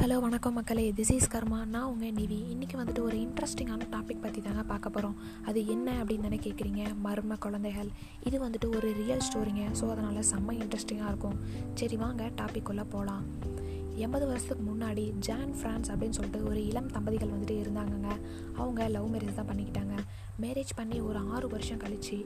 Hello வணக்கம் மக்களே. This is karma. நான் உங்கள் நிவி. இன்றைக்கி வந்துட்டு ஒரு இன்ட்ரெஸ்டிங்கான டாபிக் பற்றி தாங்க பார்க்க போகிறோம் அது என்ன அப்படின்னு தானே கேட்குறீங்க மர்ம குழந்தைகள். இது வந்துட்டு ஒரு ரியல் ஸ்டோரிங்க ஸோ அதனால் செம்ம இன்ட்ரெஸ்டிங்காக இருக்கும். சரி வாங்க டாப்பிக்குள்ளே போகலாம் எண்பது வருஷத்துக்கு முன்னாடி ஜான் ஃப்ரான்ஸ் அப்படின்னு சொல்லிட்டு ஒரு இளம் தம்பதிகள் வந்துட்டு இருந்தாங்கங்க. அவங்க லவ் மேரேஜ் தான் பண்ணிக்கிட்டாங்க. மேரேஜ் பண்ணி ஒரு ஆறு வருஷம் கழித்து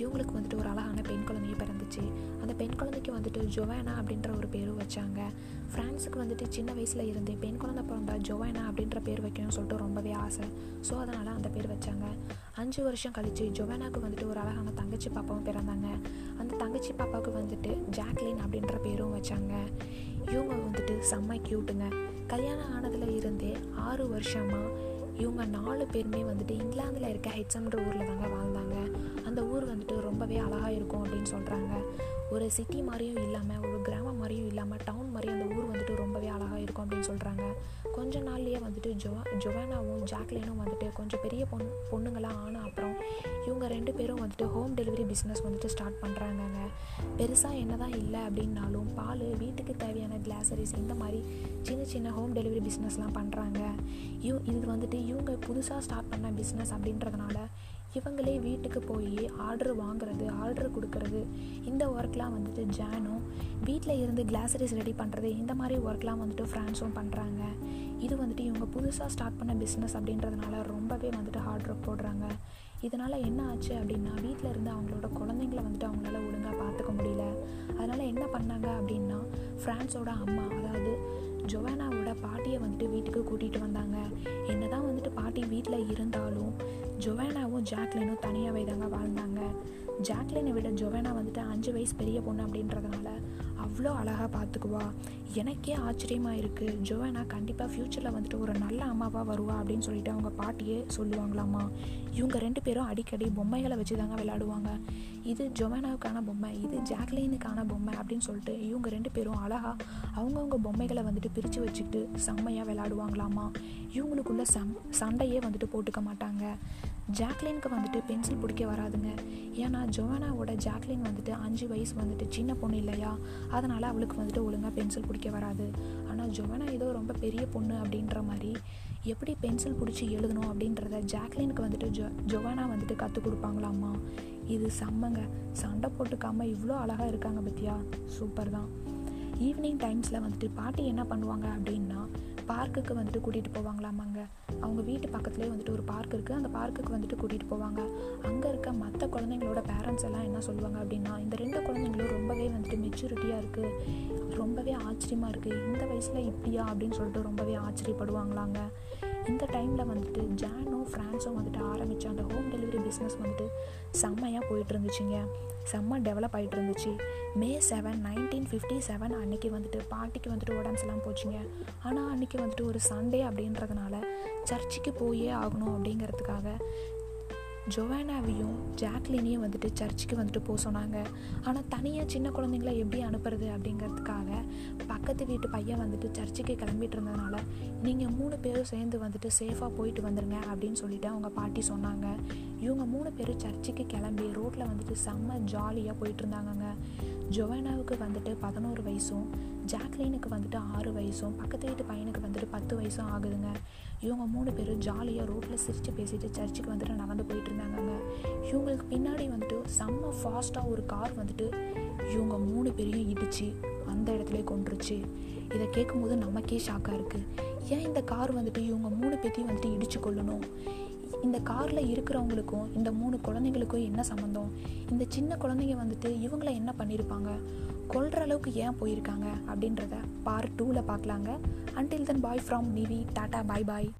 இவங்களுக்கு வந்துட்டு ஒரு அழகான பெண் குழந்தைய பிறந்துச்சு. அந்த பெண் குழந்தைக்கு வந்துட்டு ஜொவேனா அப்படின்ற ஒரு பேரும் வச்சாங்க. ஃப்ரான்ஸுக்கு வந்துட்டு சின்ன வயசில் இருந்தே பெண் குழந்தை பிறந்தா ஜொவானா அப்படின்ற பேர் வைக்கணும்னு சொல்லிட்டு ரொம்பவே ஆசை. ஸோ அதனால் அந்த பேர் வச்சாங்க. அஞ்சு வருஷம் கழித்து ஜொவேனாக்கு வந்துட்டு ஒரு அழகான தங்கச்சி பாப்பாவும் பிறந்தாங்க. அந்த தங்கச்சி பாப்பாவுக்கு வந்துட்டு ஜாக்லின் அப்படின்ற பேரும் வச்சாங்க. இவங்க வந்துட்டு செம்ம க்யூட்டுங்க கல்யாணம் ஆனதில் இருந்தே ஆறு வருஷமாக இவங்க நாலு பேருமே வந்துட்டு இங்கிலாந்தில் இருக்க ஹெச்எம்ன்ற ஊரில் தாங்க வாழ்ந்தாங்க. அந்த ஊர் வந்துட்டு ரொம்பவே அழகாக இருக்கும் அப்படின்னு சொல்கிறாங்க ஒரு சிட்டி மாதிரியும் இல்லாமல் ஒரு கிராமம் மாதிரியும் இல்லாமல் டவுன் மாதிரி அந்த ஊர் வந்துட்டு ரொம்பவே அழகாக இருக்கும் அப்படின்னு சொல்கிறாங்க கொஞ்ச நாள்லேயே வந்துட்டு ஜொவா ஜொவானாவும் ஜாக்லினும் வந்துட்டு கொஞ்சம் பெரிய பொண் பொண்ணுங்களாம் ஆன அப்புறம் இவங்க ரெண்டு பேரும் வந்துட்டு ஹோம் டெலிவரி பிஸ்னஸ் வந்துட்டு ஸ்டார்ட் பண்ணுறாங்கங்க பெருசாக என்ன தான் இல்லை அப்படின்னாலும் பால் வீட்டுக்கு தேவையான கிளாசரிஸ் இந்த மாதிரி சின்ன சின்ன ஹோம் டெலிவரி பிஸ்னஸ்லாம் பண்ணுறாங்க இவ் இது வந்துட்டு இவங்க புதுசாக ஸ்டார்ட் பண்ண பிஸ்னஸ் அப்படின்றதுனால இவங்களே வீட்டுக்கு போய் ஆர்டர் வாங்குறது ஆர்டர் கொடுக்கறது. இந்த ஒர்க்லாம் வந்துட்டு ஜானும் வீட்டில் இருந்து கிளாசரிஸ் ரெடி பண்ணுறது இந்த மாதிரி ஒர்க்லாம் வந்துட்டு ஃப்ரான்ஸும் பண்ணுறாங்க இது வந்துட்டு இவங்க புதுசாக ஸ்டார்ட் பண்ண பிஸ்னஸ் அப்படின்றதுனால ரொம்பவே வந்துட்டு ஹார்ட் ஒர்க் போடுறாங்க. இதனால் என்ன ஆச்சு அப்படின்னா வீட்டில் இருந்து அவங்களோட குழந்தைங்கள வந்துட்டு அவங்களால ஒழுங்காக பார்த்துக்க முடியல. அதனால் என்ன பண்ணாங்க அப்படின்னா ஃப்ரான்ஸோட அம்மா அதாவது ஜொவானாவோட பாட்டியை வந்துட்டு வீட்டுக்கு கூட்டிகிட்டு வந்தாங்க. என்ன தான் வந்துட்டு பாட்டி வீட்டில் இருந்தாலும் ஜொவேனாவும் ஜாக்லினும் தனியாகவே தாங்க வாழ்ந்தாங்க. ஜாக்லினை விட ஜொவேனா வந்துட்டு அஞ்சு வயசு பெரிய பொண்ணு அப்படின்றதுனால அவ்வளோ அழகாக பார்த்துக்குவா எனக்கே ஆச்சரியமாக இருக்குது ஜோவேனா கண்டிப்பாக ஃப்யூச்சரில் வந்துட்டு ஒரு நல்ல அம்மாவாக வருவா அப்படின்னு சொல்லிட்டு அவங்க பாட்டியே சொல்லுவாங்களாம்மா இவங்க ரெண்டு பேரும் அடிக்கடி பொம்மைகளை வச்சு தாங்க விளையாடுவாங்க. இது ஜொவேனாவுக்கான பொம்மை இது ஜாக்லினுக்கான பொம்மை அப்படின்னு சொல்லிட்டு இவங்க ரெண்டு பேரும் அழகாக அவங்கவுங்க பொம்மைகளை வந்துட்டு பிரித்து வச்சுக்கிட்டு செம்மையாக விளாடுவாங்களாமா இவங்களுக்குள்ள சம் சண்டையே வந்துட்டு போட்டுக்க மாட்டாங்க. ஜாக்லினுக்கு வந்துட்டு பென்சில் பிடிக்க வராதுங்க. ஏன்னா ஜோவானாவோட ஜாக்லின் வந்துட்டு அஞ்சு வயசு வந்துட்டு சின்ன பொண்ணு இல்லையா? அதனால் அவளுக்கு வந்துட்டு ஒழுங்காக பென்சில் பிடிக்க வராது. ஆனால் ஜோவானா ஏதோ ரொம்ப பெரிய பொண்ணு அப்படின்ற மாதிரி எப்படி பென்சில் பிடிச்சி எழுதணும் அப்படின்றத ஜாக்லினுக்கு வந்துட்டு ஜோ ஜொவானா வந்துட்டு கற்றுக் கொடுப்பாங்களாம்மா. இது செம்மங்க. சண்டை போட்டுக்காமல் இவ்வளோ அழகாக இருக்காங்க பத்தியா? சூப்பர் தான் ஈவினிங் டைம்ஸில் வந்துட்டு பாட்டி என்ன பண்ணுவாங்க அப்படின்னா பார்க்குக்கு வந்துட்டு கூட்டிகிட்டு போவாங்களாமாங்க. அவங்க வீட்டு பக்கத்துலேயே வந்துட்டு ஒரு பார்க் இருக்குது அந்த பார்க்குக்கு வந்துட்டு கூட்டிகிட்டு போவாங்க. அங்கே இருக்க மற்ற குழந்தைங்களோட பேரண்ட்ஸ் எல்லாம் என்ன சொல்லுவாங்க அப்படின்னா இந்த ரெண்டு குழந்தைங்களும் ரொம்பவே வந்துட்டு மெச்சூரிட்டியாக இருக்குது ரொம்பவே ஆச்சரியமாக இருக்குது இந்த வயசில் இப்படியா அப்படின்னு சொல்லிட்டு ரொம்பவே ஆச்சரியப்படுவாங்களாங்க. இந்த டைமில் வந்துட்டு ஜானும் ஃப்ரான்ஸும் வந்துட்டு ஆரம்பித்த அந்த ஹோம் டெலிவரி பிஸ்னஸ் வந்துட்டு செம்மையாக போயிட்டு இருந்துச்சுங்க செம்ம டெவலப் ஆகிட்டு இருந்துச்சு May seven nineteen fifty seven அன்றைக்கி வந்துட்டு பாட்டிக்கு வந்துட்டு உடம்பு போச்சுங்க. ஆனால் அன்றைக்கி வந்துட்டு ஒரு சண்டே அப்படின்றதுனால சர்ச்சுக்கு போயே ஆகணும் அப்படிங்கிறதுக்காக ஜொவானாவையும் ஜாக்லினையும் வந்துட்டு சர்ச்சுக்கு வந்துட்டு போக சொன்னாங்க. ஆனால் தனியாக சின்ன குழந்தைங்கள எப்படி அனுப்புறது அப்படிங்கிறதுக்காக பக்கத்து வீட்டு பையன் வந்துட்டு சர்ச்சுக்கு கிளம்பிட்டு இருந்ததுனால நீங்கள் மூணு பேரும் சேர்ந்து வந்துட்டு சேஃபாக போயிட்டு வந்துடுங்க அப்படின்னு சொல்லிட்டு அவங்க பாட்டி சொன்னாங்க. இவங்க மூணு பேரும் சர்ச்சுக்கு கிளம்பி ரோட்டில் வந்துட்டு செம்ம ஜாலியாக போயிட்டு இருந்தாங்கங்க. ஜொவானாவுக்கு வந்துட்டு பதினோரு வயசும் ஜாக்லினுக்கு வந்துட்டு ஆறு வயசும் பக்கத்து வீட்டு பையனுக்கு வந்துட்டு பத்து வயசும் ஆகுதுங்க. இவங்க மூணு பேரும் ஜாலியாக ரோட்டில் சிரித்து பேசிட்டு சர்ச்சுக்கு வந்துட்டு நடந்து போயிட்டு இருந்தாங்கங்க இவங்களுக்கு பின்னாடி வந்துட்டு செம்ம ஃபாஸ்ட்டாக ஒரு கார் வந்துட்டு இவங்க மூணு பேரையும் இடித்து அந்த இடத்துல கொண்டுருச்சு இதை கேட்கும்போது நமக்கே ஷாக்காக இருக்குது ஏன் இந்த கார் வந்துட்டு இவங்க மூணு பேர்த்தையும் வந்துட்டு இடிச்சு கொள்ளணும் இந்த காரில் இருக்கிறவங்களுக்கும் இந்த மூணு குழந்தைங்களுக்கும் என்ன சம்மந்தம் இந்த சின்ன குழந்தைங்க வந்துட்டு இவங்கள என்ன பண்ணியிருப்பாங்க கொள்கிற அளவுக்கு ஏன் போயிருக்காங்க? அப்படின்றத பார்ட் டூவில் பார்க்கலாங்க. Until then bye from Nivi tata bye bye